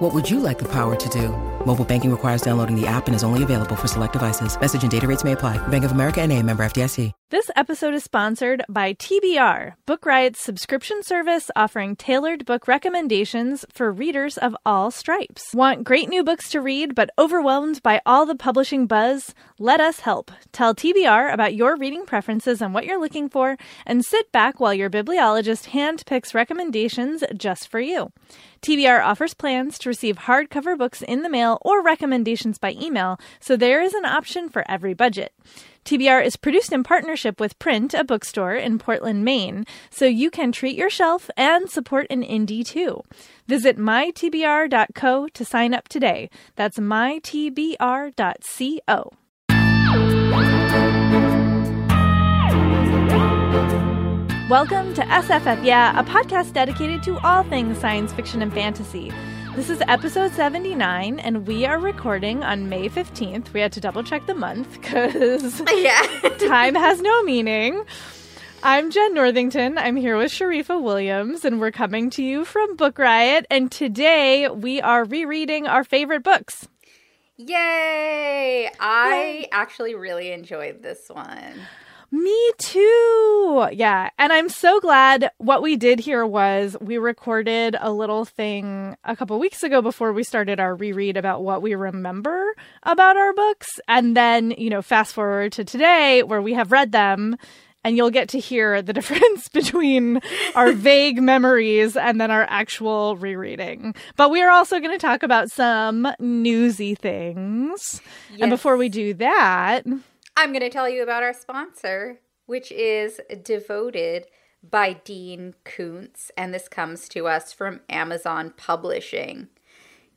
What would you like the power to do? Mobile banking requires downloading the app and is only available for select devices. Message and data rates may apply. Bank of America and a member FDIC. This episode is sponsored by TBR, Book Riot's subscription service offering tailored book recommendations for readers of all stripes. Want great new books to read but overwhelmed by all the publishing buzz? Let us help. Tell TBR about your reading preferences and what you're looking for, and sit back while your bibliologist handpicks recommendations just for you. TBR offers plans to receive hardcover books in the mail or recommendations by email, so there is an option for every budget. TBR is produced in partnership with Print, a bookstore in Portland, Maine, so you can treat your shelf and support an indie too. Visit mytbr.co to sign up today. That's mytbr.co. Welcome to SFF Yeah, a podcast dedicated to all things science fiction and fantasy. This is episode 79, and we are recording on May 15th. We had to double check the month because Yeah. time has no meaning. I'm Jenn Northington. I'm here with Sharifa Williams, and we're coming to you from Book Riot. And today we are rereading our favorite books. Yay! I actually really enjoyed this one. Me too. Yeah. And I'm so glad what we did here was we recorded a little thing a couple weeks ago before we started our reread about what we remember about our books. And then, you know, fast forward to today where we have read them and you'll get to hear the difference between our vague memories and then our actual rereading. But we are also going to talk about some newsy things. And before we do that, I'm going to tell you about our sponsor, which is Devoted by Dean Koontz, and this comes to us from Amazon Publishing.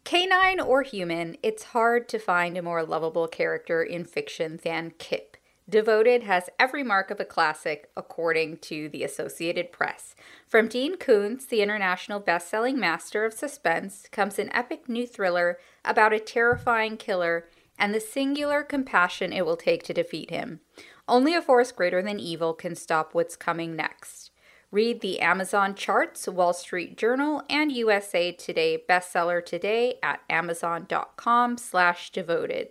Canine or human, it's hard to find a more lovable character in fiction than Kip. Devoted has every mark of a classic, according to the Associated Press. From Dean Koontz, the international best-selling master of suspense, comes an epic new thriller about a terrifying killer and the singular compassion it will take to defeat him. Only a force greater than evil can stop what's coming next. Read the Amazon charts, Wall Street Journal, and USA Today bestseller today at amazon.com slash devoted.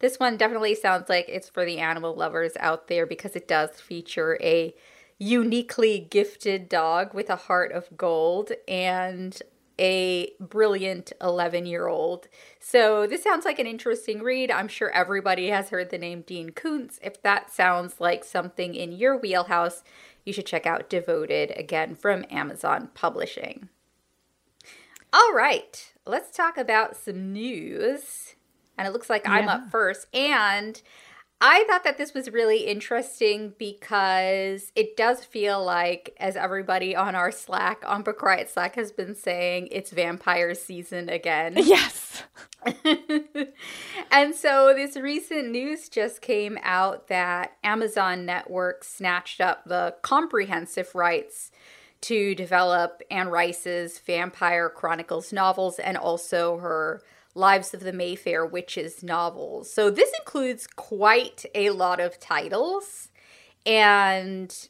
This one definitely sounds like it's for the animal lovers out there because it does feature a uniquely gifted dog with a heart of gold and a brilliant 11 year old. So, this sounds like an interesting read. I'm sure everybody has heard the name Dean Koontz. If that sounds like something in your wheelhouse, you should check out Devoted again from Amazon Publishing. All right, let's talk about some news. And it looks like I'm up first. And I thought that this was really interesting because it does feel like, as everybody on our Slack, on Book Riot Slack, has been saying, it's vampire season again. yes. and so this recent news just came out that Amazon Network snatched up the comprehensive rights to develop Anne Rice's Vampire Chronicles novels and also her Lives of the Mayfair Witches novels. So this includes quite a lot of titles. And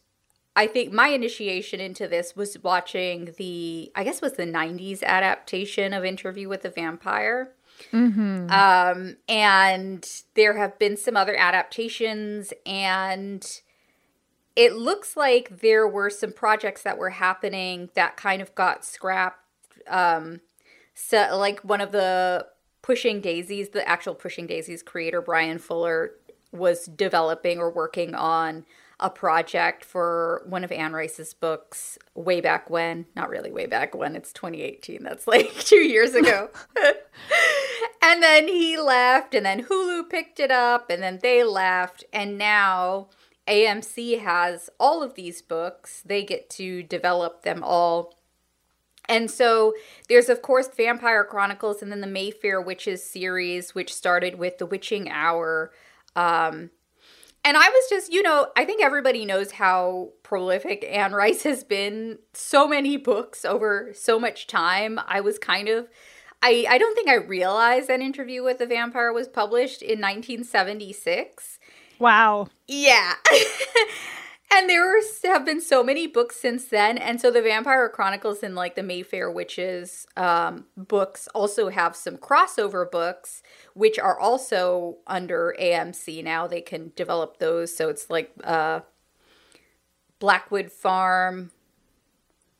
I think my initiation into this was watching the, I guess it was the 90s adaptation of Interview with the Vampire. Um, and there have been some other adaptations, and it looks like there were some projects that were happening that kind of got scrapped. Um, so, like one of the Pushing Daisies, the actual Pushing Daisies creator, Bryan Fuller, was developing or working on a project for one of Anne Rice's books way back when. Not really way back when, it's 2018. That's like two years ago. and then he left, and then Hulu picked it up, and then they left, and now AMC has all of these books. They get to develop them all. And so there's, of course, Vampire Chronicles and then the Mayfair Witches series, which started with The Witching Hour. Um, and I was just, you know, I think everybody knows how prolific Anne Rice has been. So many books over so much time. I was kind of I, I don't think I realized that Interview with the Vampire was published in 1976. Wow. Yeah. and there have been so many books since then. And so the Vampire Chronicles and like the Mayfair Witches um, books also have some crossover books, which are also under AMC now. They can develop those. So it's like uh, Blackwood Farm.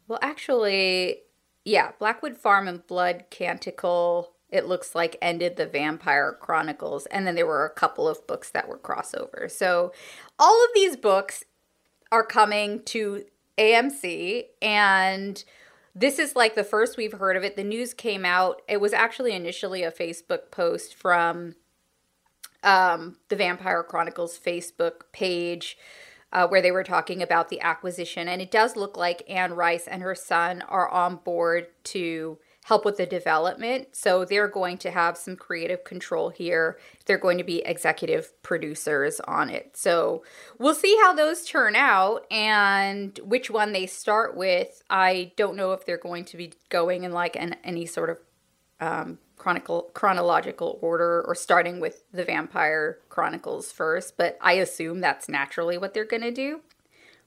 Well, actually, yeah, Blackwood Farm and Blood Canticle, it looks like ended the Vampire Chronicles. And then there were a couple of books that were crossover. So all of these books are coming to AMC and this is like the first we've heard of it. The news came out. It was actually initially a Facebook post from um, the Vampire Chronicles Facebook page uh, where they were talking about the acquisition. And it does look like Anne Rice and her son are on board to help with the development. So they're going to have some creative control here. They're going to be executive producers on it. So we'll see how those turn out and which one they start with. I don't know if they're going to be going in like an, any sort of um, chronicle chronological order or starting with the Vampire Chronicles first, but I assume that's naturally what they're going to do.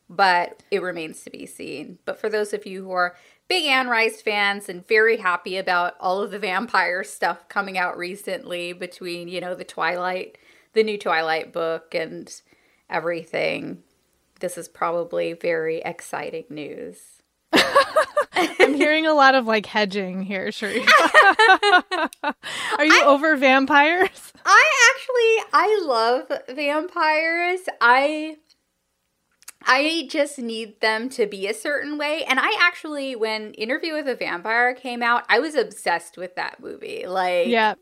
But it remains to be seen. But for those of you who are big Anne Rice fans and very happy about all of the vampire stuff coming out recently between, you know, the Twilight, the new Twilight book and everything, this is probably very exciting news. I'm hearing a lot of like hedging here, Sheree. Are you I, over vampires? I actually I love vampires. I I just need them to be a certain way. And I actually, when Interview with a Vampire came out, I was obsessed with that movie. Like, yeah.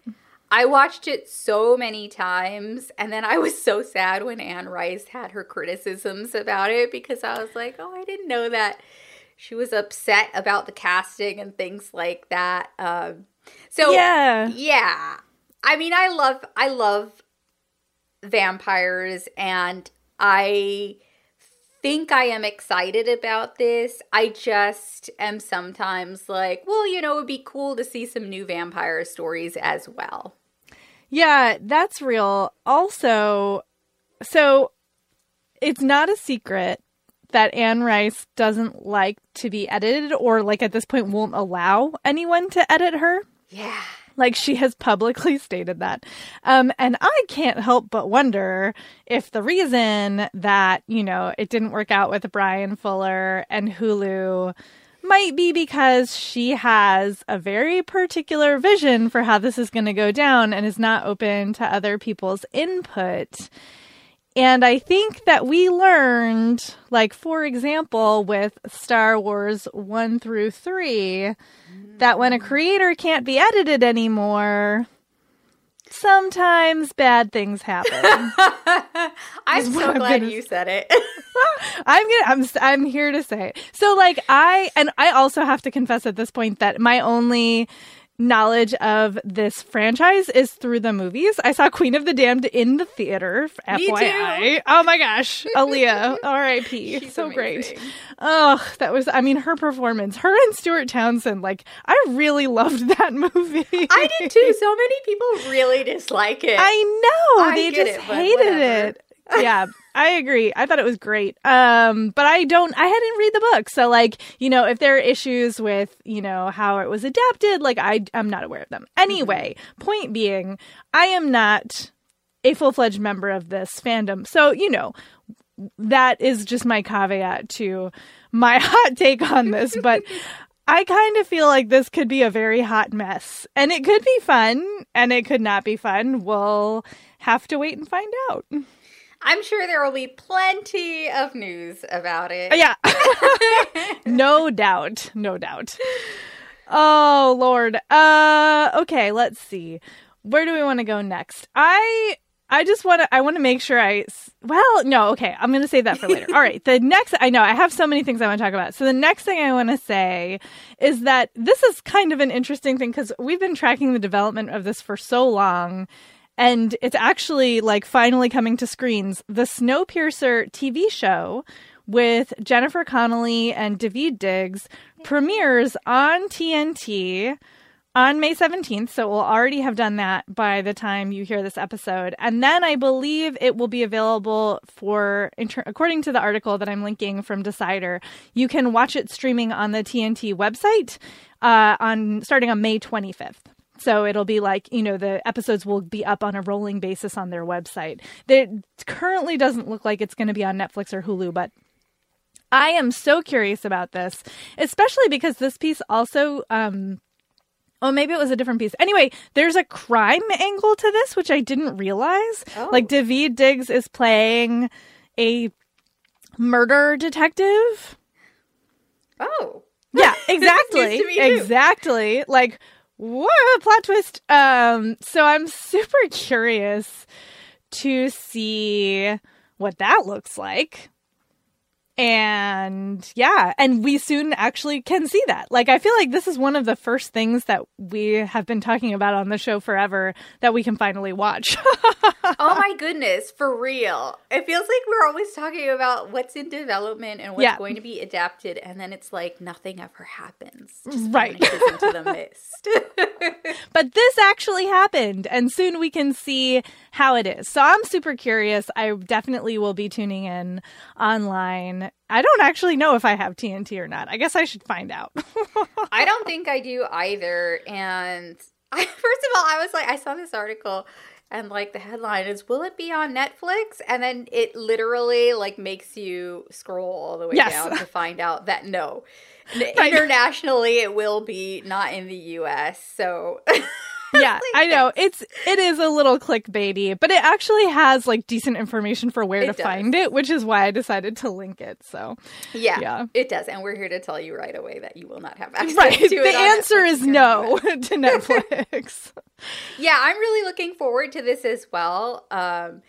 I watched it so many times, and then I was so sad when Anne Rice had her criticisms about it because I was like, oh, I didn't know that she was upset about the casting and things like that. Um, so yeah, yeah. I mean, I love I love vampires, and I think I am excited about this. I just am sometimes like, well, you know, it would be cool to see some new vampire stories as well. Yeah, that's real. Also, so it's not a secret that Anne Rice doesn't like to be edited or like at this point won't allow anyone to edit her. Yeah. Like she has publicly stated that. Um, and I can't help but wonder if the reason that, you know, it didn't work out with Bryan Fuller and Hulu might be because she has a very particular vision for how this is going to go down and is not open to other people's input. And I think that we learned, like, for example, with Star Wars 1 through 3, that when a mm-hmm. creator can't be edited anymore, sometimes bad things happen. I'm so glad I'm you said it. I'm gonna I'm I'm here to say. It. So like I and I also have to confess at this point that my only knowledge of this franchise is through the movies. I saw Queen of the Damned in the theater. FYI. Oh my gosh, Aaliyah, R.I.P. So amazing. great. Oh, that was. I mean, her performance, her and Stuart Townsend. Like, I really loved that movie. I did too. So many people really dislike it. I know. I they just it, hated it yeah, I agree. I thought it was great. Um, but I don't, I hadn't read the book. So like, you know, if there are issues with, you know, how it was adapted, like I, I'm not aware of them. Anyway, mm-hmm. point being, I am not a full fledged member of this fandom. So, you know, that is just my caveat to my hot take on this. But I kind of feel like this could be a very hot mess and it could be fun and it could not be fun. We'll have to wait and find out. I'm sure there will be plenty of news about it. Yeah. no doubt. No doubt. Oh, Lord. Uh okay, let's see. Where do we want to go next? I I just want to I want to make sure I well, no, okay. I'm going to save that for later. All right. The next I know I have so many things I want to talk about. So the next thing I want to say is that this is kind of an interesting thing cuz we've been tracking the development of this for so long and it's actually like finally coming to screens. The Snowpiercer TV show with Jennifer Connelly and Daveed Diggs premieres on TNT on May 17th. So we'll already have done that by the time you hear this episode. And then I believe it will be available for, according to the article that I'm linking from Decider, you can watch it streaming on the TNT website uh, on starting on May 25th. So it'll be like, you know, the episodes will be up on a rolling basis on their website. It currently doesn't look like it's going to be on Netflix or Hulu, but I am so curious about this, especially because this piece also um, Oh, maybe it was a different piece. Anyway, there's a crime angle to this, which I didn't realize. Oh. Like Daveed Diggs is playing a murder detective. Oh. Yeah, exactly. exactly. Like, what plot twist. Um, so I'm super curious to see what that looks like and yeah and we soon actually can see that. Like i feel like this is one of the first things that we have been talking about on the show forever that we can finally watch. Oh my goodness for real. It feels like we're always talking about what's in development and what's yeah. going to be adapted and then it's like nothing ever happens. Just right. into the mist. But this actually happened and soon we can see how it is. So i'm super curious. I definitely will be tuning in online I don't actually know if I have TNT or not. I guess I should find out. I don't think I do either. And I, first of all, I was like, I saw this article and like the headline is will it be on netflix and then it literally like makes you scroll all the way yes. down to find out that no right. internationally it will be not in the us so yeah, I know. It's it is a little clickbaity, but it actually has like decent information for where it to does. find it, which is why I decided to link it. So yeah, yeah, it does, and we're here to tell you right away that you will not have access right. to it. The answer Netflix is no to Netflix. yeah, I'm really looking forward to this as well, um,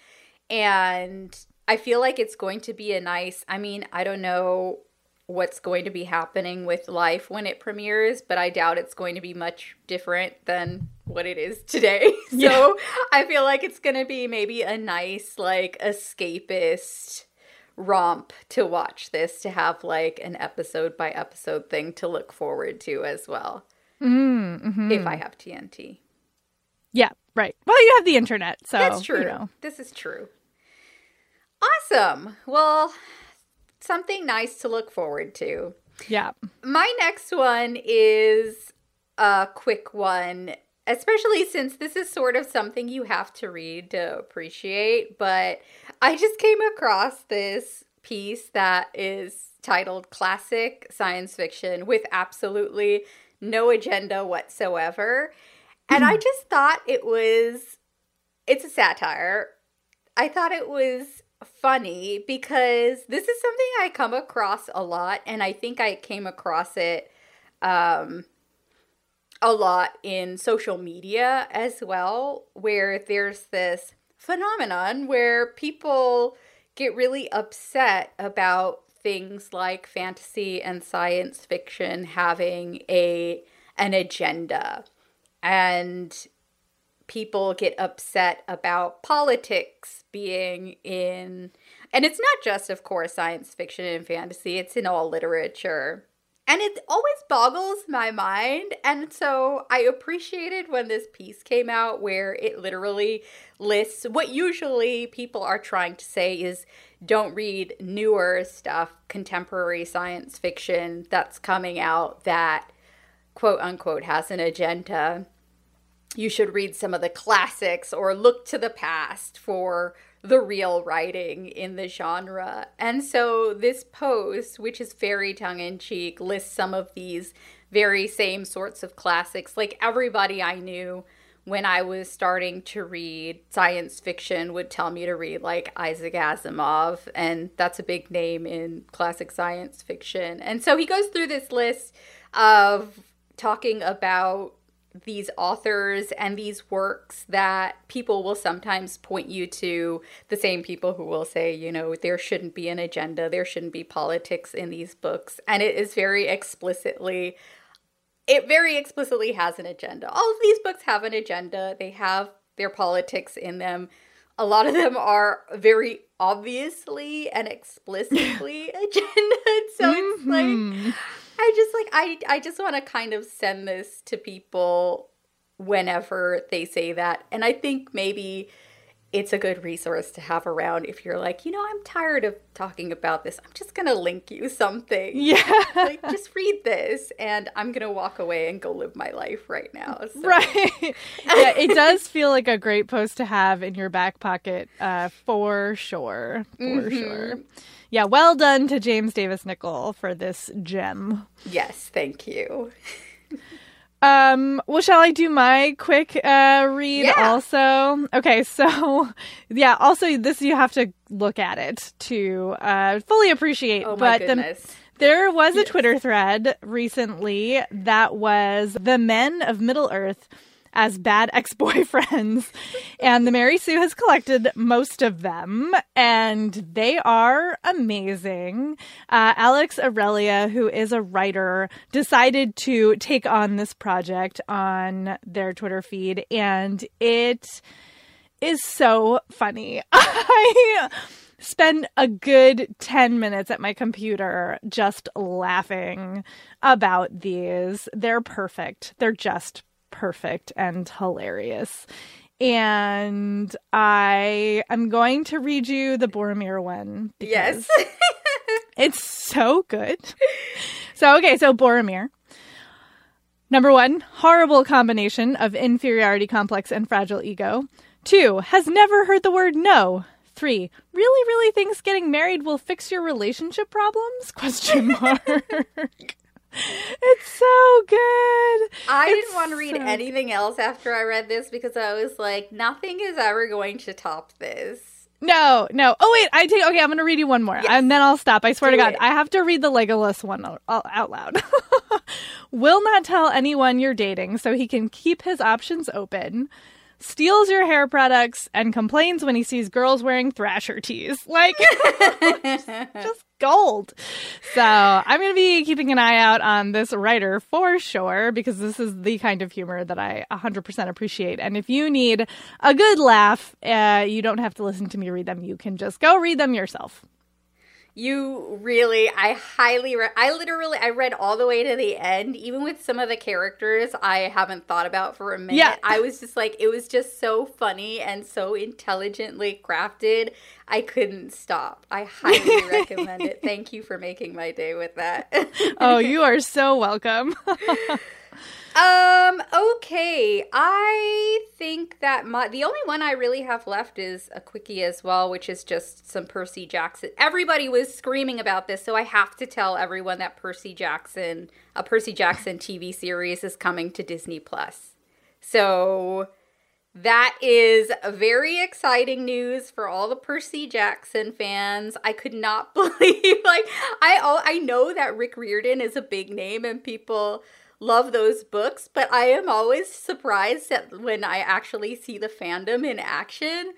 and I feel like it's going to be a nice. I mean, I don't know what's going to be happening with life when it premieres, but I doubt it's going to be much different than what it is today. so yeah. I feel like it's going to be maybe a nice, like, escapist romp to watch this, to have like an episode by episode thing to look forward to as well. Mm-hmm. If I have TNT. Yeah, right. Well, you have the internet, so that's true. You know. This is true. Awesome. Well, something nice to look forward to. Yeah. My next one is a quick one, especially since this is sort of something you have to read to appreciate. But I just came across this piece that is titled Classic Science Fiction with absolutely no agenda whatsoever. And I hmm. just thought it was, it's a satire. I thought it was funny because this is something I come across a lot, and I think I came across it um, a lot in social media as well, where there's this phenomenon where people get really upset about things like fantasy and science fiction having a an agenda. And people get upset about politics being in and it's not just of course science fiction and fantasy it's in all literature. And it always boggles my mind and so i appreciated when this piece came out where it literally lists what usually people are trying to say is don't read newer stuff contemporary science fiction that's coming out that quote unquote has an agenda you should read some of the classics or look to the past for the real writing in the genre. And so this post, which is very tongue in cheek, lists some of these very same sorts of classics. Like everybody I knew when I was starting to read science fiction would tell me to read like Isaac Asimov, and that's a big name in classic science fiction. And so he goes through this list of talking about these authors and these works that people will sometimes point you to the same people who will say, you know, there shouldn't be an agenda, there shouldn't be politics in these books. And it is very explicitly, it very explicitly has an agenda. All of these books have an agenda. They have their politics in them. A lot of them are very obviously and explicitly agendaed. So it's Mhm. like I just like I I just want to kind of send this to people whenever they say that. And I think maybe it's a good resource to have around if you're like, you know, I'm tired of talking about this. I'm just going to link you something. Yeah. Like, just read this, and I'm going to walk away and go live my life right now. So. Right. yeah, it does feel like a great post to have in your back pocket, uh, for sure. For Mhm. sure. Yeah, well done to James Davis Nicoll for this gem. Yes, thank you. Um, well, shall I do my quick uh read Yeah. also? Okay, so yeah, also this you have to look at it to uh fully appreciate. Oh my but the goodness. There was a Twitter thread recently that was the men of Middle Earth as bad ex boyfriends. and the Mary Sue has collected most of them, and they are amazing. Uh, Alex Aurelia, who is a writer, decided to take on this project on their Twitter feed, and it is so funny. I spend a good 10 minutes at my computer just laughing about these. They're perfect. They're just perfect and hilarious. And I am going to read you the Boromir one. Yes. It's so good. So, okay, so Boromir. Number one, horrible combination of inferiority complex and fragile ego. Two, has never heard the word no. Three, really, really thinks getting married will fix your relationship problems? Question mark. it's so good. I It's didn't want to read so anything else after I read this because I was like, nothing is ever going to top this. No, no. Oh wait, I take. Okay, I'm gonna read you one more, Yes. and then I'll stop. I swear Do to God, it. I have to read the Legolas one out, out loud. Will not tell anyone you're dating, so he can keep his options open. Steals your hair products and complains when he sees girls wearing Thrasher tees. Like, just gold. So I'm going to be keeping an eye out on this writer for sure because this is the kind of humor that I 100% appreciate. And if you need a good laugh, uh, you don't have to listen to me read them. You can just go read them yourself. You really, I highly, re- I literally, I read all the way to the end, even with some of the characters I haven't thought about for a minute. Yeah. I was just like, it was just so funny and so intelligently crafted. I couldn't stop. I highly recommend it. Thank you for making my day with that. Oh, you are so welcome. Um, okay. I think that my the only one I really have left is a quickie as well, which is just some Percy Jackson. Everybody was screaming about this, so I have to tell everyone that Percy Jackson, a Percy Jackson TV series is coming to Disney Plus. So that is very exciting news for all the Percy Jackson fans. I could not believe like I all I know that Rick Riordan is a big name and people love those books, but I am always surprised that when I actually see the fandom in action.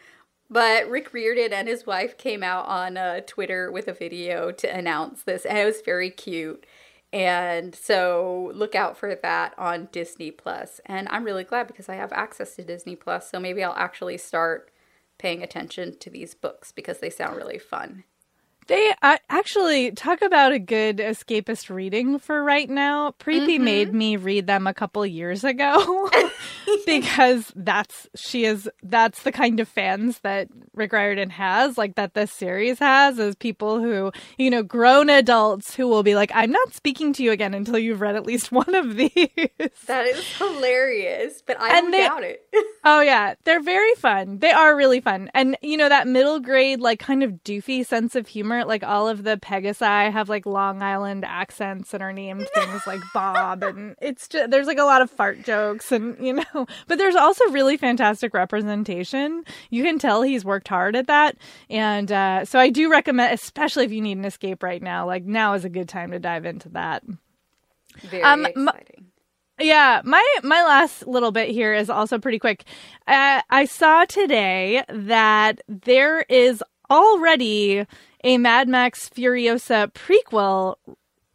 But Rick Riordan and his wife came out on uh, Twitter with a video to announce this, and it was very cute. And so look out for that on Disney Plus. And I'm really glad because I have access to Disney Plus, so maybe I'll actually start paying attention to these books because they sound really fun. They uh, actually talk about a good escapist reading for right now. Preeti made me read them a couple years ago because that's she is that's the kind of fans that Rick Riordan has, like that this series has, is people who you know grown adults who will be like, "I'm not speaking to you again until you've read at least one of these." That is hilarious, but I And don't they- doubt it. Oh yeah, they're very fun. They are really fun. And you know that middle grade like kind of doofy sense of humor, like all of the Pegasi have like Long Island accents and are named things like Bob and it's just there's like a lot of fart jokes and you know, but there's also really fantastic representation. You can tell he's worked hard at that. And uh so I do recommend especially if you need an escape right now, like now is a good time to dive into that. Very Um, m- exciting. Yeah, my my last little bit here is also pretty quick. Uh, I saw today that there is already a Mad Max Furiosa prequel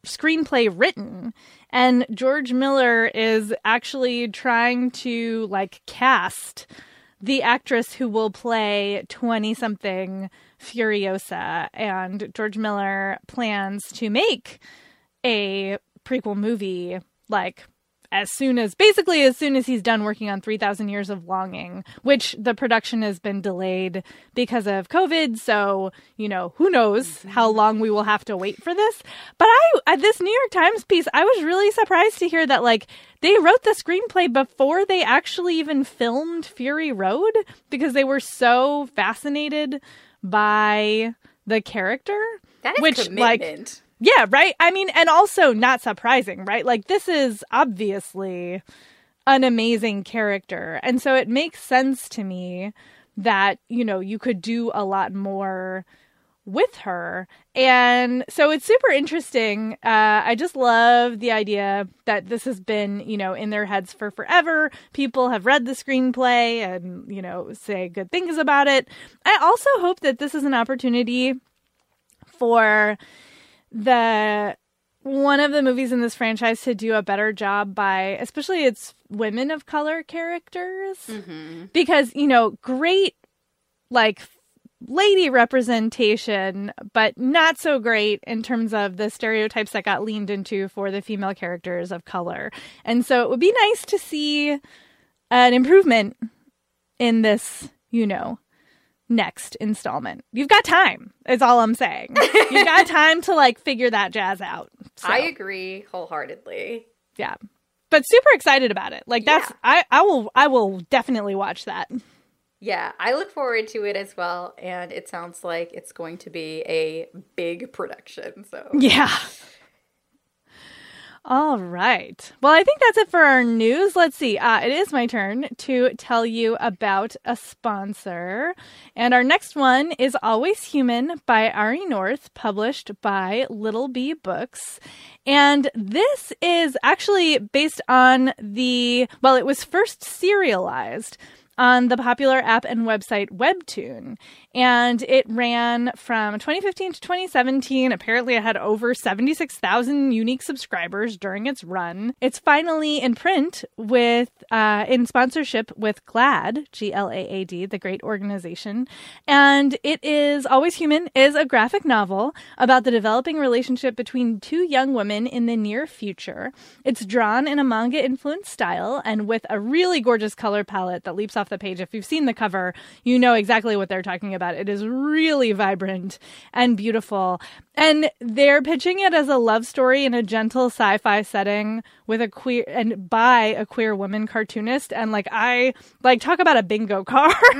screenplay written and George Miller is actually trying to like cast the actress who will play 20 something Furiosa. And George Miller plans to make a prequel movie like as soon as basically as soon as he's done working on 3000 years of longing which the production has been delayed because of covid so you know who knows how long we will have to wait for this but i at this new york times piece i was really surprised to hear that like they wrote the screenplay before they actually even filmed fury road because they were so fascinated by the character That is which like commitment. Yeah, right. I mean, and also not surprising, right? Like, this is obviously an amazing character. And so it makes sense to me that, you know, you could do a lot more with her. And so it's super interesting. Uh, I just love the idea that this has been, you know, in their heads for forever. People have read the screenplay and, you know, say good things about it. I also hope that this is an opportunity for the one of the movies in this franchise to do a better job by especially its women of color characters. Mm-hmm. Because you know great like lady representation but not so great in terms of the stereotypes that got leaned into for the female characters of color. And so it would be nice to see an improvement in this you know next installment. You've got time, is all I'm saying. You've got time to like figure that jazz out. So, I agree wholeheartedly. yeah. But super excited about it. Like that's Yeah. I I will I will definitely watch that. Yeah, I look forward to it as well, and it sounds like it's going to be a big production. So Yeah. All right. Well, I think that's it for our news. Let's see. Uh, it is my turn to tell you about a sponsor. And our next one is Always Human by Ari North, published by Little Bee Books. And this is actually based on the, well, it was first serialized on the popular app and website Webtoon. And it ran from 2015 to 2017. Apparently, it had over 76,000 unique subscribers during its run. It's finally in print with, uh, in sponsorship with GLAAD, G L A A D, the great organization. And it is Always Human is a graphic novel about the developing relationship between two young women in the near future. It's drawn in a manga influenced style and with a really gorgeous color palette that leaps off the page. If you've seen the cover, you know exactly what they're talking about. It is really vibrant and beautiful. And they're pitching it as a love story in a gentle sci-fi setting with a queer and by a queer woman cartoonist. And like I like talk about a bingo card.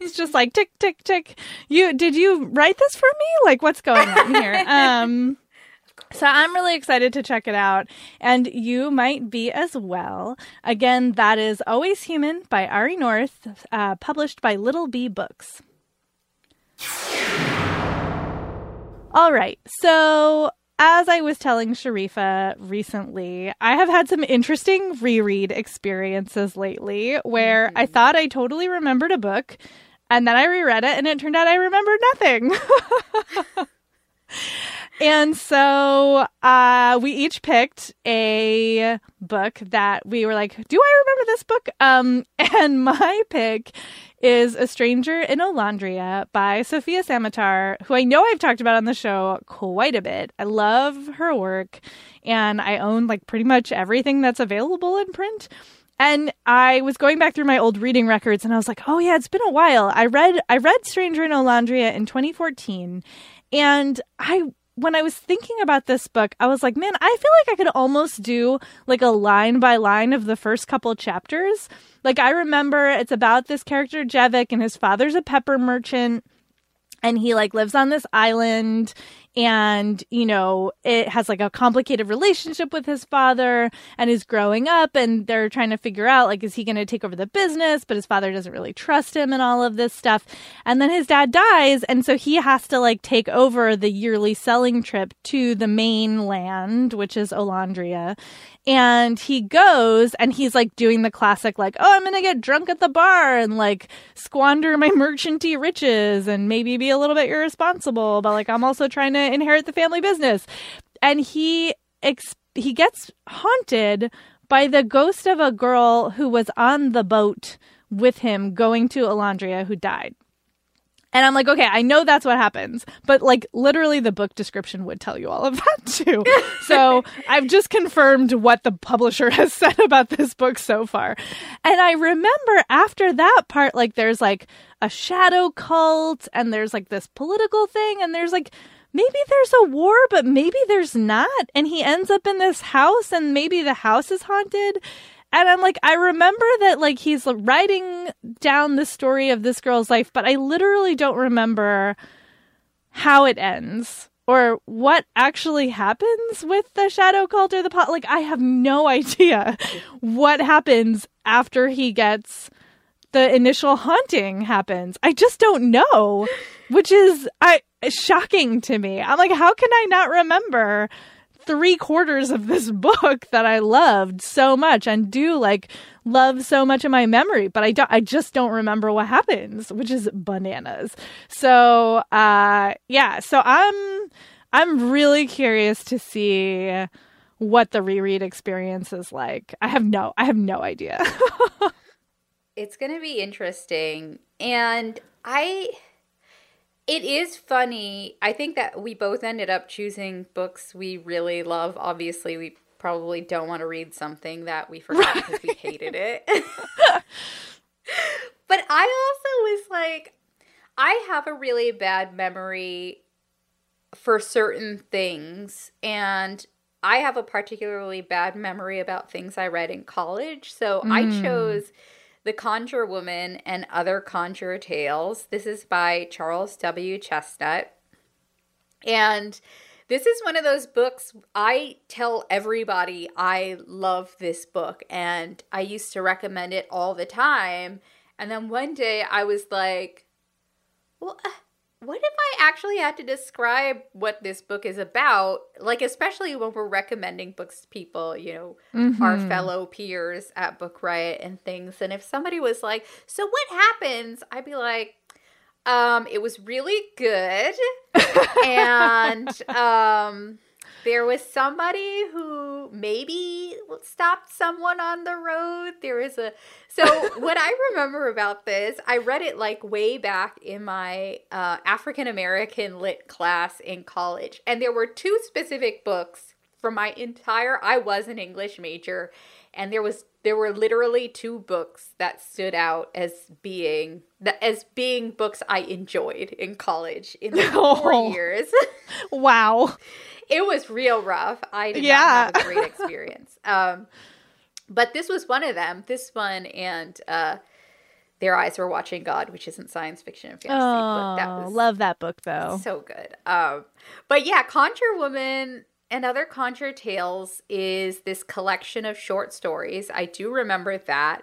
it's just like tick tick tick. You did you write this for me? Like what's going on here? Um so I'm really excited to check it out, and you might be as well. Again, that is Always Human by Ari North, uh, published by Little Bee Books. All right, so as I was telling Sharifa recently, I have had some interesting reread experiences lately where I thought I totally remembered a book, and then I reread it, and it turned out I remembered nothing. And so uh, we each picked a book that we were like, do I remember this book? Um, and my pick is A Stranger in Olondria by Sofia Samatar, who I know I've talked about on the show quite a bit. I love her work, and I own like pretty much everything that's available in print. And I was going back through my old reading records and I was like, "Oh yeah, it's been a while. I read I read Stranger in Olondria in 2014 and I when I was thinking about this book, I was like, man, I feel like I could almost do like a line by line of the first couple chapters. Like I remember it's about this character Jevick and his father's a pepper merchant and he like lives on this island and you know it has like a complicated relationship with his father and is growing up and they're trying to figure out like is he going to take over the business? But his father doesn't really trust him and all of this stuff. And then his dad dies and so he has to like take over the yearly selling trip to the mainland which is Olondria and he goes and he's like doing the classic like oh i'm gonna get drunk at the bar and like squander my merchanty riches and maybe be a little bit irresponsible but like i'm also trying to inherit the family business and he ex- he gets haunted by the ghost of a girl who was on the boat with him going to Olondria, who died. And I'm like, okay, I know that's what happens, but like literally the book description would tell you all of that too. so I've just confirmed what the publisher has said about this book so far. And I remember after that part, like there's like a shadow cult and there's like this political thing and there's like, maybe there's a war, but maybe there's not. And he ends up in this house and maybe the house is haunted. And I'm like, I remember that like he's writing down the story of this girl's life, but I literally don't remember how it ends or what actually happens with the shadow cult or the pot. Like, I have no idea what happens after he gets the initial haunting happens. I just don't know, which is I shocking to me. I'm like, how can I not remember three quarters of this book that I loved so much and do like love so much in my memory, but I don't, I just don't remember what happens, which is bananas. So, uh, yeah, so I'm, I'm really curious to see what the reread experience is like. I have no, I have no idea. it's going to be interesting. And I, it is funny. I think that we both ended up choosing books we really love. Obviously, we probably don't want to read something that we forgot because right. we hated it. but I also was like, I have a really bad memory for certain things. And I have a particularly bad memory about things I read in college. So mm. I chose the Conjure Woman and Other Conjure Tales. This is by Charles W. Chesnutt. And this is one of those books I tell everybody I love this book and I used to recommend it all the time. And then one day I was like, well, uh, what if I actually had to describe what this book is about? Like, especially when we're recommending books to people, you know, mm-hmm. our fellow peers at Book Riot and things. And if somebody was like, So what happens? I'd be like, um, it was really good. and um there was somebody who maybe stopped someone on the road. There is a so what I remember about this, I read it like way back in my uh, African American lit class in college, and there were two specific books from my entire. I was an English major, and there was there were literally two books that stood out as being as being books I enjoyed in college in the four oh. years. wow it was real rough. I did yeah. not have a great experience. um, but this was one of them. This one and uh, their eyes were watching God, which isn't science fiction and fantasy. Oh, but that oh, was love that book though. So good. Um, but yeah, Conjure Woman and Other Conjure Tales is this collection of short stories. I do remember that,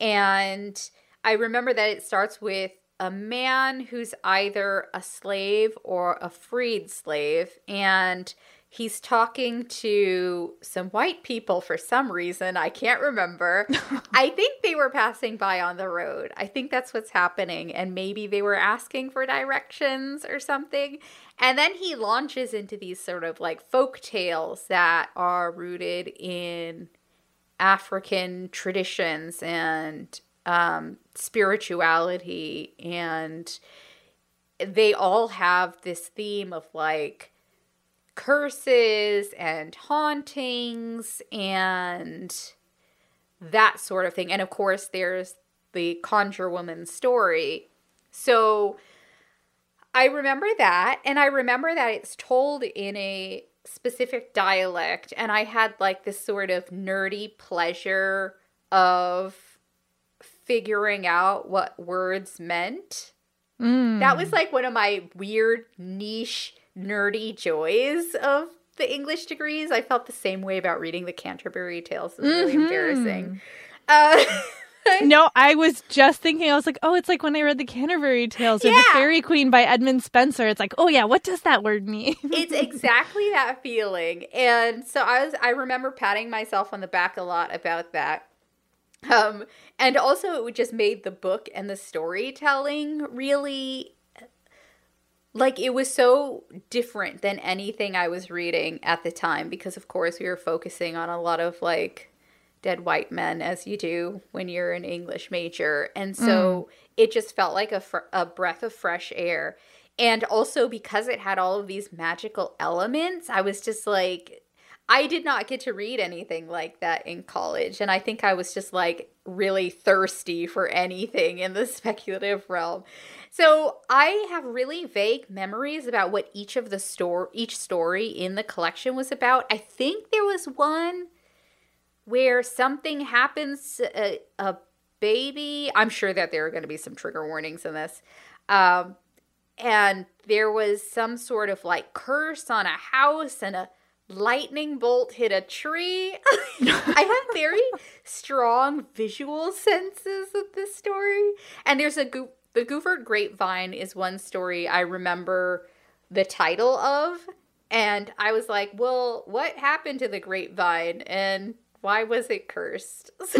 and I remember that it starts with a man who's either a slave or a freed slave, and he's talking to some white people for some reason. I can't remember. I think they were passing by on the road. I think that's what's happening. And maybe they were asking for directions or something. And then he launches into these sort of like folk tales that are rooted in African traditions and um, spirituality and they all have this theme of like curses and hauntings and that sort of thing. And of course, there's the Conjure Woman story. So I remember that. And I remember that it's told in a specific dialect. And I had like this sort of nerdy pleasure of figuring out what words meant. Mm. That was like one of my weird niche nerdy joys of the English degrees. I felt the same way about reading the Canterbury Tales. It was really mm-hmm. embarrassing. Uh, no, I was just thinking, I was like, oh, it's like when I read the Canterbury Tales or yeah. the Faerie Queene by Edmund Spenser. It's like, oh yeah, what does that word mean? it's exactly that feeling. And so I was I remember patting myself on the back a lot about that. Um, and also it just made the book and the storytelling really like it was so different than anything I was reading at the time because of course we were focusing on a lot of like dead white men as you do when you're an English major. And so mm. it just felt like a, fr- a breath of fresh air. And also because it had all of these magical elements, I was just like, I did not get to read anything like that in college. And I think I was just like really thirsty for anything in the speculative realm. So I have really vague memories about what each of the store each story in the collection was about. I think there was one where something happens a, a baby. I'm sure that there are going to be some trigger warnings in this. Um, and there was some sort of like curse on a house and a lightning bolt hit a tree. I have very strong visual senses of this story. And there's a go- the Goophered Grapevine is one story I remember the title of and I was like, "Well, what happened to the grapevine and why was it cursed?" it's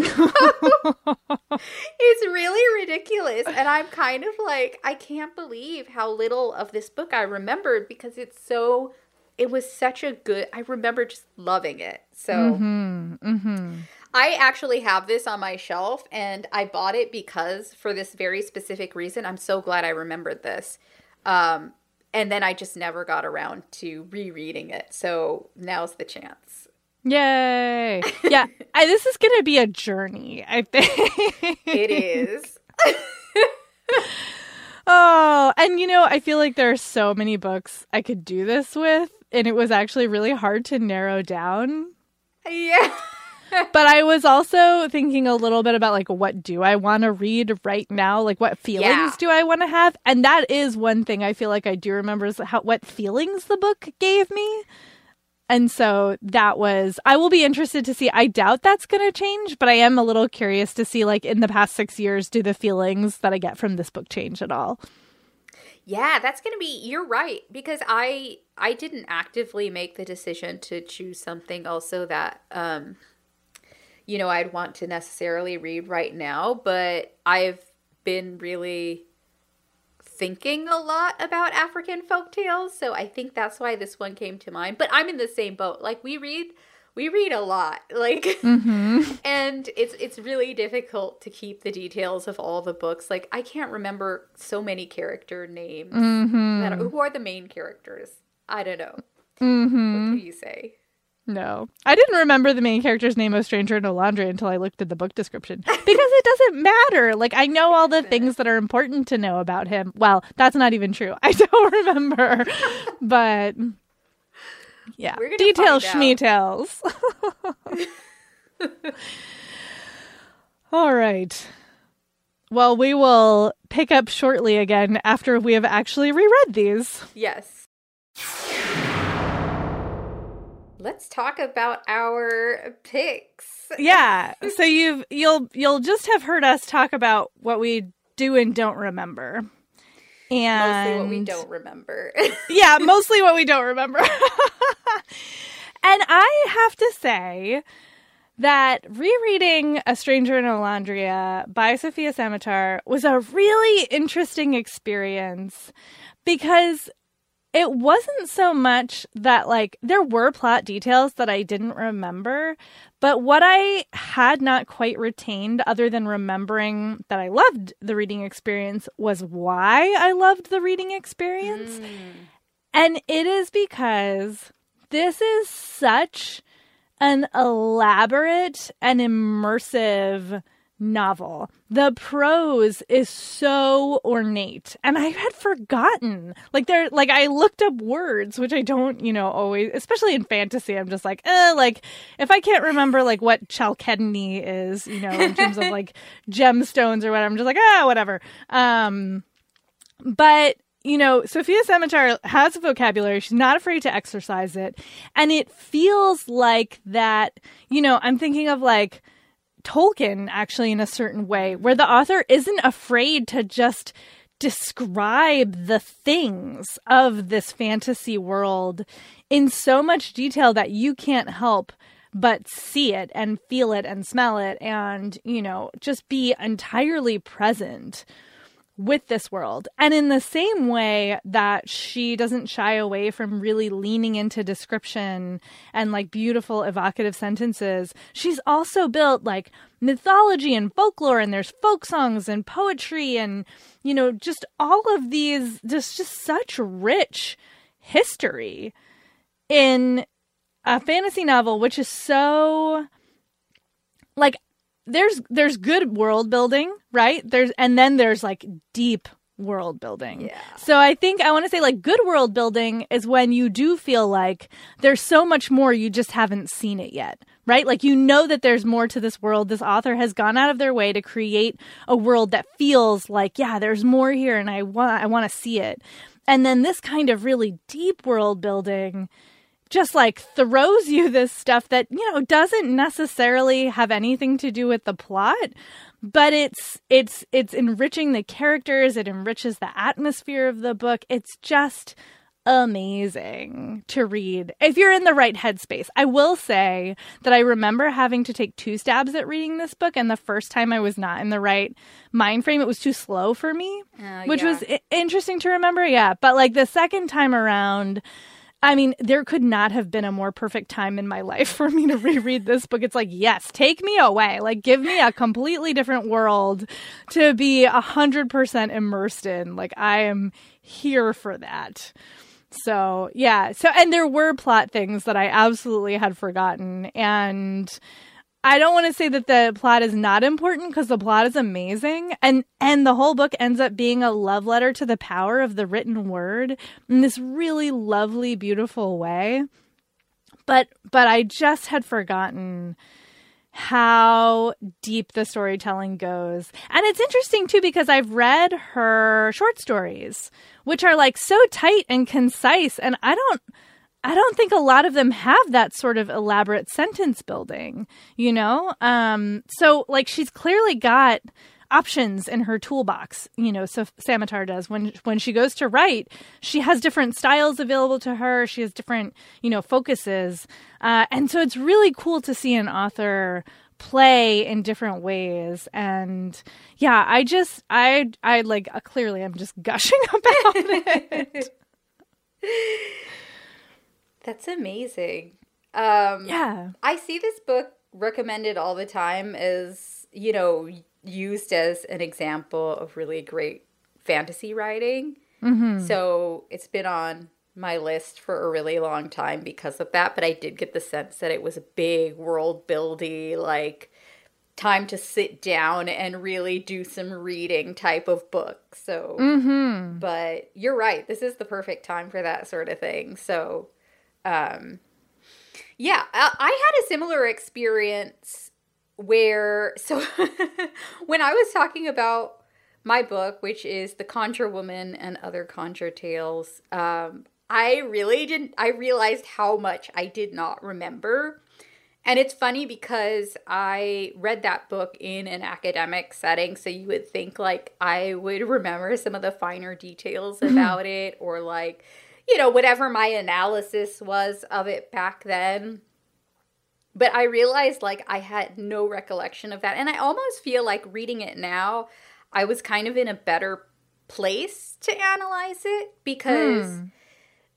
really ridiculous and I'm kind of like, I can't believe how little of this book I remembered because it's so it was such a good i remember just loving it. So mm-hmm, mm-hmm. i actually have this on my shelf and i bought it because for this very specific reason i'm so glad i remembered this. Um, and then i just never got around to rereading it. So now's the chance. Yay. Yeah I, this is gonna be a journey i think. It is Oh, and you know, I feel like there are so many books I could do this with and it was actually really hard to narrow down. Yeah. but I was also thinking a little bit about like what do I want to read right now? Like what feelings yeah. do I want to have? And that is one thing I feel like I do remember is how what feelings the book gave me. And so that was I will be interested to see. I doubt that's going to change, but I am a little curious to see like in the past 6 years do the feelings that I get from this book change at all. Yeah, that's going to be you're right because I I didn't actively make the decision to choose something also that um you know I'd want to necessarily read right now, but I've been really thinking a lot about African folk tales, so I think that's why this one came to mind. But I'm in the same boat. Like we read we read a lot like mm-hmm. and it's it's really difficult to keep the details of all the books like i can't remember so many character names mm-hmm. that are, who are the main characters i don't know mm-hmm. what do you say no i didn't remember the main character's name of stranger in Olondria until i looked at the book description because it doesn't matter like i know all the things that are important to know about him well that's not even true i don't remember but yeah. Details, schmeetails. All right. Well, we will pick up shortly again after we have actually reread these. Yes. Let's talk about our picks. Yeah. So you've you'll you'll just have heard us talk about what we do and don't remember. And mostly what we don't remember. yeah, mostly what we don't remember. and I have to say that rereading A Stranger in Olondria by Sofia Samatar was a really interesting experience because it wasn't so much that like there were plot details that I didn't remember, but what I had not quite retained other than remembering that I loved the reading experience was why I loved the reading experience. Mm. And it is because this is such an elaborate and immersive novel. The prose is so ornate and I had forgotten. Like there like I looked up words which I don't, you know, always especially in fantasy I'm just like, eh, like if I can't remember like what chalcedony is, you know, in terms of like gemstones or whatever, I'm just like, ah, whatever. Um but you know, Sofia Samatar has a vocabulary. She's not afraid to exercise it. And it feels like that, you know, I'm thinking of like Tolkien actually in a certain way, where the author isn't afraid to just describe the things of this fantasy world in so much detail that you can't help but see it and feel it and smell it and, you know, just be entirely present with this world. And in the same way that she doesn't shy away from really leaning into description and like beautiful evocative sentences, she's also built like mythology and folklore and there's folk songs and poetry and you know just all of these just just such rich history in a fantasy novel which is so like there's there's good world building, right? There's and then there's like deep world building. Yeah. So I think I want to say like good world building is when you do feel like there's so much more you just haven't seen it yet. Right? Like you know that there's more to this world. This author has gone out of their way to create a world that feels like, yeah, there's more here and I want I want to see it. And then this kind of really deep world building just like throws you this stuff that, you know, doesn't necessarily have anything to do with the plot, but it's it's it's enriching the characters, it enriches the atmosphere of the book. It's just amazing to read if you're in the right headspace. I will say that I remember having to take two stabs at reading this book, and the first time I was not in the right mind frame. It was too slow for me, Oh, which yeah. was I- interesting to remember. Yeah, but like the second time around. I mean, there could not have been a more perfect time in my life for me to reread this book. It's like, yes, take me away. Like, give me a completely different world to be a hundred percent immersed in. Like, I am here for that. So, yeah. So, and there were plot things that I absolutely had forgotten. And I don't want to say that the plot is not important because the plot is amazing. And, and the whole book ends up being a love letter to the power of the written word in this really lovely, beautiful way. But, but I just had forgotten how deep the storytelling goes. And it's interesting too because I've read her short stories, which are like so tight and concise and I don't I don't think a lot of them have that sort of elaborate sentence building, you know? Um so like she's clearly got options in her toolbox, you know, so Samatar does when when she goes to write, she has different styles available to her, she has different, you know, focuses. Uh and so it's really cool to see an author play in different ways and yeah i just i i like uh, clearly i'm just gushing about it That's amazing. Um, yeah I see this book recommended all the time as, you know, used as an example of really great fantasy writing. Mm-hmm. So it's been on my list for a really long time because of that. But I did get the sense that it was a big world buildy, like time to sit down and really do some reading type of book. So, mm-hmm. but you're right. This is the perfect time for that sort of thing. So, um, yeah, I, I had a similar experience where, so when I was talking about my book, which is The Conjure Woman and Other Conjure Tales, um, I really didn't, I realized how much I did not remember. And it's funny because I read that book in an academic setting, so you would think like I would remember some of the finer details about it or like, you know, whatever my analysis was of it back then. But I realized like I had no recollection of that. And I almost feel like reading it now, I was kind of in a better place to analyze it because hmm.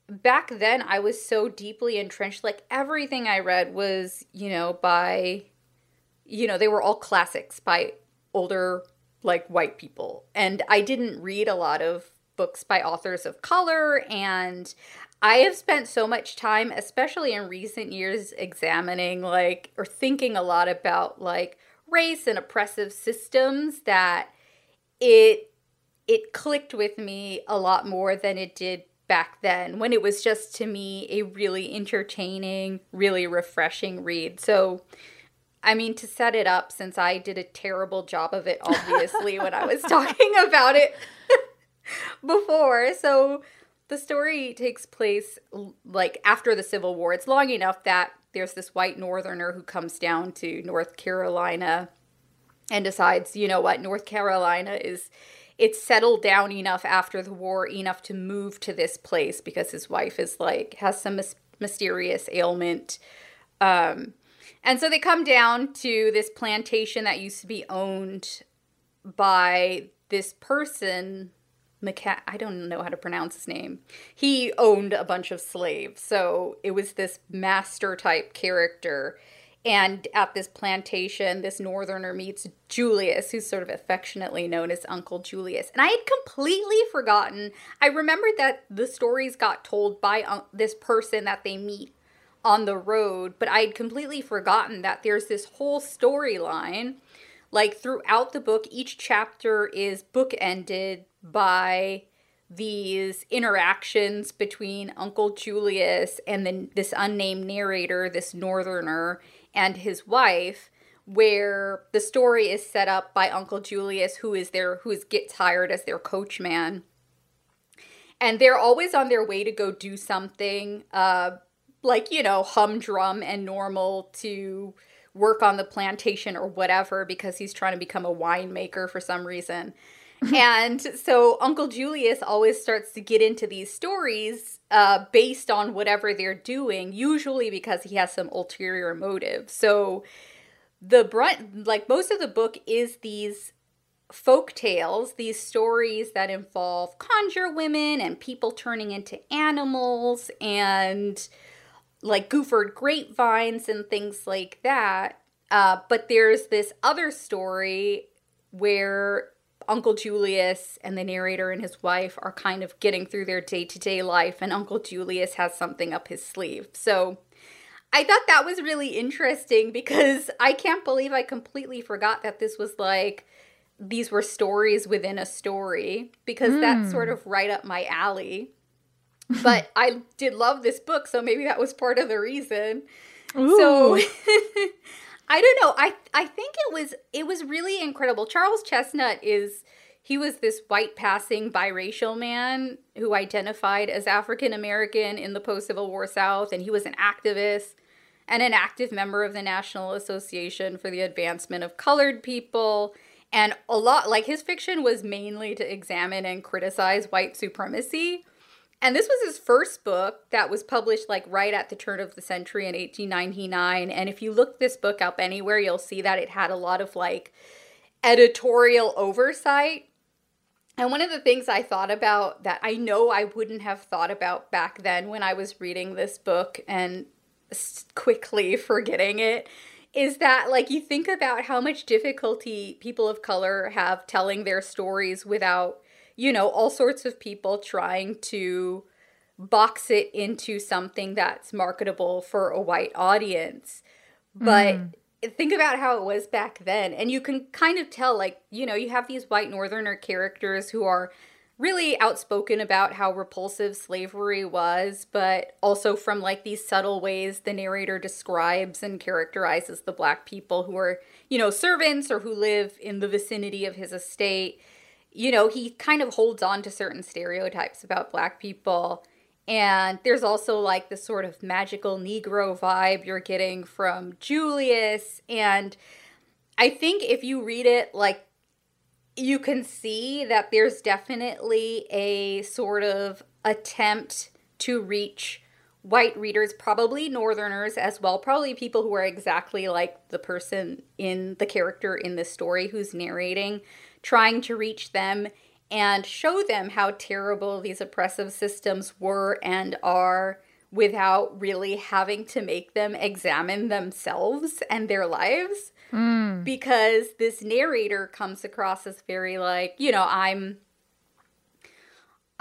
back then I was so deeply entrenched. Like everything I read was, you know, by, you know, they were all classics by older, like white people. And I didn't read a lot of books by authors of color. And I have spent so much time, especially in recent years, examining like, or thinking a lot about like race and oppressive systems that it it clicked with me a lot more than it did back then when it was just to me a really entertaining, really refreshing read. So, I mean, to set it up, since I did a terrible job of it, obviously, when I was talking about it before. So, the story takes place like after the Civil War. It's long enough that there's this white northerner who comes down to North Carolina and decides, you know what, North Carolina is it's settled down enough after the war enough to move to this place because his wife is like has some mys- mysterious ailment um and so they come down to this plantation that used to be owned by this person, McCa- I don't know how to pronounce his name. He owned a bunch of slaves. So it was this master type character. And at this plantation, this northerner meets Julius, who's sort of affectionately known as Uncle Julius. And I had completely forgotten. I remembered that the stories got told by um, this person that they meet on the road, but I had completely forgotten that there's this whole storyline. Like throughout the book, each chapter is bookended by these interactions between Uncle Julius and then this unnamed narrator, this northerner, and his wife, where the story is set up by Uncle Julius, who is their who is gets hired as their coachman. And they're always on their way to go do something, uh, like, you know, humdrum and normal to work on the plantation or whatever because he's trying to become a winemaker for some reason. and so Uncle Julius always starts to get into these stories uh, based on whatever they're doing, usually because he has some ulterior motive. So the brunt, like most of the book, is these folk tales, these stories that involve conjure women and people turning into animals and like Goophered grapevines and things like that. Uh, but there's this other story where Uncle Julius and the narrator and his wife are kind of getting through their day to day life, and Uncle Julius has something up his sleeve. So I thought that was really interesting because I can't believe I completely forgot that this was like these were stories within a story because mm. that's sort hmm. of right up my alley. But I did love this book, so maybe that was part of the reason. Ooh. So I don't know. I I think it was it was really incredible. Charles Chesnutt is he was this white passing biracial man who identified as African American in the post Civil War South, and he was an activist and an active member of the National Association for the Advancement of Colored People. And a lot like his fiction was mainly to examine and criticize white supremacy. And this was his first book that was published like right at the turn of the century in 1899. And if you look this book up anywhere, you'll see that it had a lot of like editorial oversight. And one of the things I thought about that I know I wouldn't have thought about back then when I was reading this book and quickly forgetting it is that like you think about how much difficulty people of color have telling their stories without you know, all sorts of people trying to box it into something that's marketable for a white audience. But mm. think about how it was back then. And you can kind of tell, like, you know, you have these white northerner characters who are really outspoken about how repulsive slavery was, but also from like these subtle ways the narrator describes and characterizes the black people who are, you know, servants or who live in the vicinity of his estate you know, he kind of holds on to certain stereotypes about black people. And there's also like the sort of magical Negro vibe you're getting from Julius. And I think if you read it, like, you can see that there's definitely a sort of attempt to reach white readers, probably Northerners as well, probably people who are exactly like the person in the character in this story who's narrating trying to reach them and show them how terrible these oppressive systems were and are without really having to make them examine themselves and their lives. Mm. Because this narrator comes across as very like, you know, I'm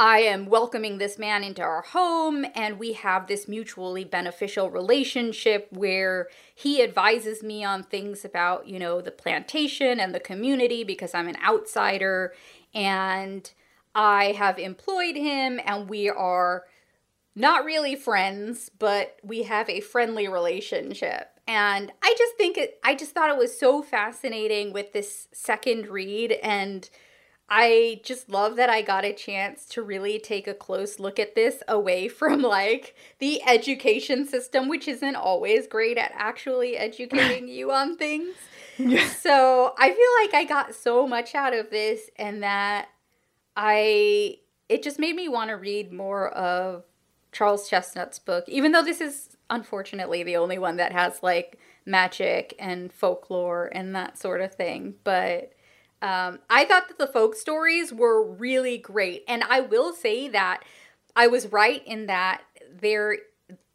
I am welcoming this man into our home, and we have this mutually beneficial relationship where he advises me on things about, you know, the plantation and the community because I'm an outsider. And I have employed him, and we are not really friends, but we have a friendly relationship. And I just think it, I just thought it was so fascinating with this second read and I just love that I got a chance to really take a close look at this away from like the education system, which isn't always great at actually educating you on things. Yeah. So I feel like I got so much out of this and that I it just made me want to read more of Charles Chesnutt's book, even though this is unfortunately the only one that has like magic and folklore and that sort of thing. But Um, I thought that the folk stories were really great, and I will say that I was right in that there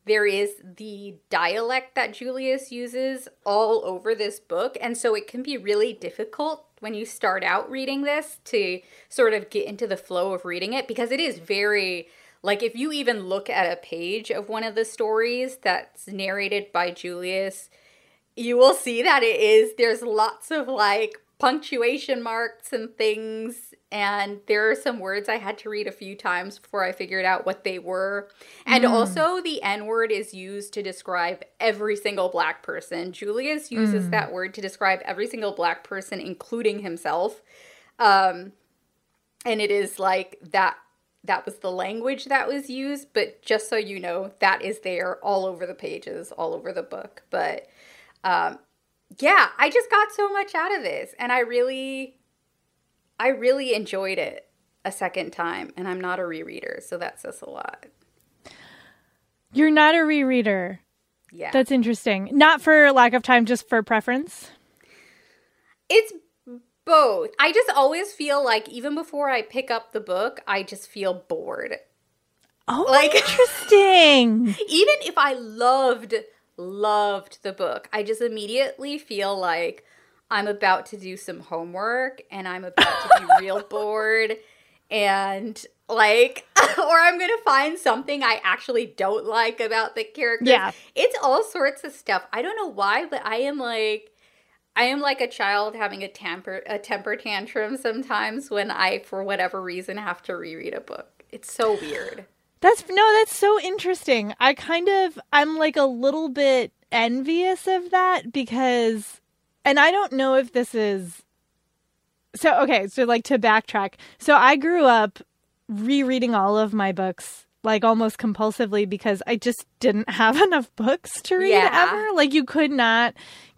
there is the dialect that Julius uses all over this book, and so it can be really difficult when you start out reading this to sort of get into the flow of reading it because it is very like if you even look at a page of one of the stories that's narrated by Julius, you will see that it is there's lots of like punctuation marks and things and there are some words I had to read a few times before I figured out what they were. And mm. also the N word is used to describe every single black person. Julius uses mm. that word to describe every single black person including himself. Um and it is like that that was the language that was used, but just so you know, that is there all over the pages, all over the book. But um, yeah, I just got so much out of this, and I really, I really enjoyed it a second time. And I'm not a rereader, so that says a lot. You're not a rereader. Yeah, that's interesting. Not for lack of time, just for preference. It's both. I just always feel like even before I pick up the book, I just feel bored. Oh, like interesting. even if I loved loved the book, I just immediately feel like I'm about to do some homework and I'm about to be real bored and like or I'm going to find something I actually don't like about the characters. Yeah. It's all sorts of stuff. I don't know why, but I am like I am like a child having a temper a temper tantrum sometimes when I for whatever reason have to reread a book. It's so weird. That's no, that's so interesting. I kind of I'm like a little bit envious of that because and I don't know if this is so okay, so like to backtrack. So I grew up rereading all of my books like almost compulsively because I just didn't have enough books to read yeah. ever. Like you could not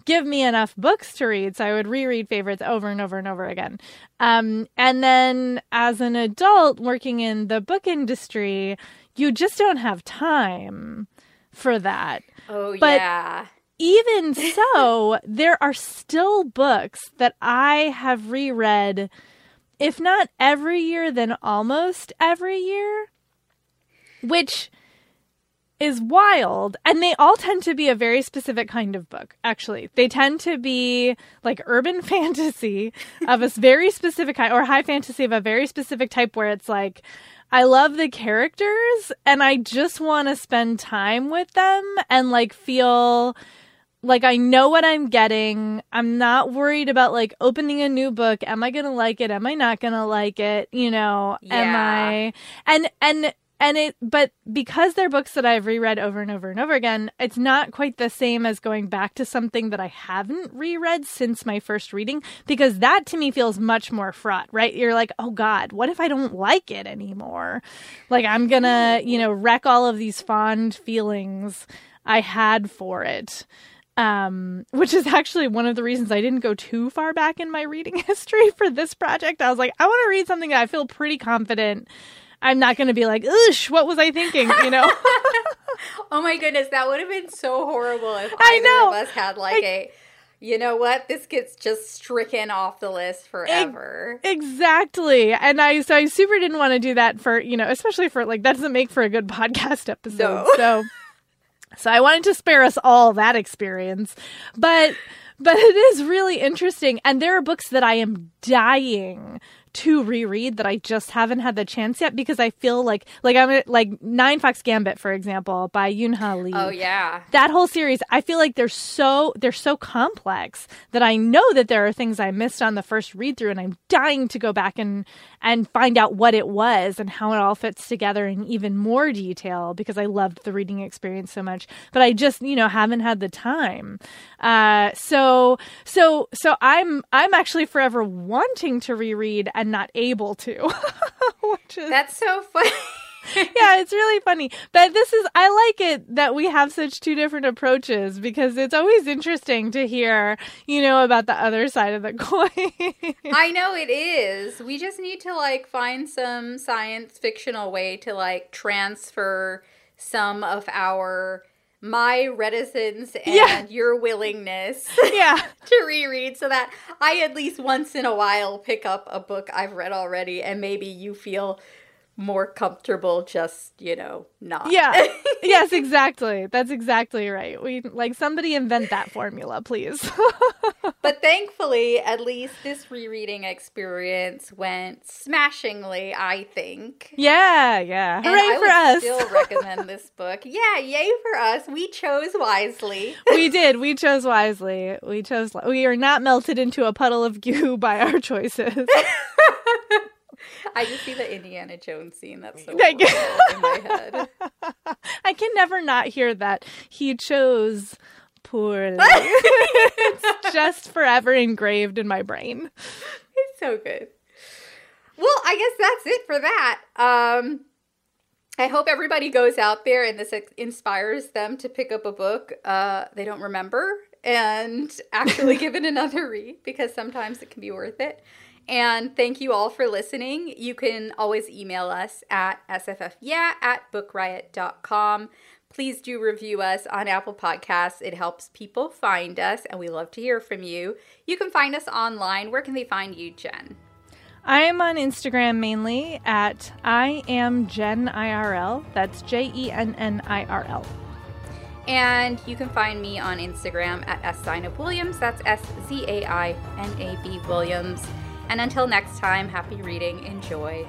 give me enough books to read. So I would reread favorites over and over and over again. Um, and then as an adult working in the book industry, you just don't have time for that. Oh, but yeah. Even so, there are still books that I have reread, if not every year, then almost every year, which is wild and they all tend to be a very specific kind of book actually they tend to be like urban fantasy of a very specific kind or high fantasy of a very specific type where it's like i love the characters and i just want to spend time with them and like feel like I know what I'm getting. I'm not worried about like opening a new book. Am I going to like it? Am I not going to like it? You know, yeah. am I And and and it but because they're books that I've reread over and over and over again, it's not quite the same as going back to something that I haven't reread since my first reading because that to me feels much more fraught, right? You're like, "Oh god, what if I don't like it anymore?" Like I'm to, you know, wreck all of these fond feelings I had for it. Um, which is actually one of the reasons I didn't go too far back in my reading history for this project. I was like, I want to read something that I feel pretty confident I'm not going to be like, "Oosh, what was I thinking?" You know. oh my goodness, that would have been so horrible if I know. of us had like a you know what? This gets just stricken off the list forever. Exactly. And I so I super didn't want to do that for, you know, especially for like that doesn't make for a good podcast episode. No. So so I wanted to spare us all that experience. But but it is really interesting and there are books that I am dying to reread that I just haven't had the chance yet because I feel like like I'm like Ninefox Gambit for example by Yoon Lee. Oh yeah. That whole series I feel like they're so they're so complex that I know that there are things I missed on the first read through and I'm dying to go back and and find out what it was and how it all fits together in even more detail because I loved the reading experience so much but I just you know haven't had the time. Uh so so so I'm I'm actually forever wanting to reread and not able to. is, That's so funny. Yeah, it's really funny. But this is I like it that we have such two different approaches because it's always interesting to hear, you know, about the other side of the coin. I know it is. We just need to like find some science fictional way to like transfer some of our my reticence and Yeah. your willingness Yeah. to reread so that I at least once in a while pick up a book I've read already and maybe you feel more comfortable just, you know, not. Yeah. yes, exactly. That's exactly right. We like somebody invent that formula, please. but thankfully, at least this rereading experience went smashingly, I think. yeah, yeah. And Hooray I for would us. still recommend this book. Yeah, yay for us. We chose wisely. we did. We chose wisely. We chose we are not melted into a puddle of goo by our choices. I just see the Indiana Jones scene. That's so you. in my head. I can never not hear that. He chose poorly. it's just forever engraved in my brain. It's so good. Well, I guess that's it for that. Um, I hope everybody goes out there and this inspires them to pick up a book uh, they don't remember and actually give it another read because sometimes it can be worth it. And thank you all for listening. You can always email us at sffyeah at bookriot.com. Please do review us on Apple Podcasts. It helps people find us, and we love to hear from you. You can find us online. Where can they find you, Jenn? I am on Instagram mainly at I am Jenn IRL. That's J E N N I R L. And you can find me on Instagram at S Zainab Williams. That's S Z A I N A B Williams. And until next time, happy reading. Enjoy.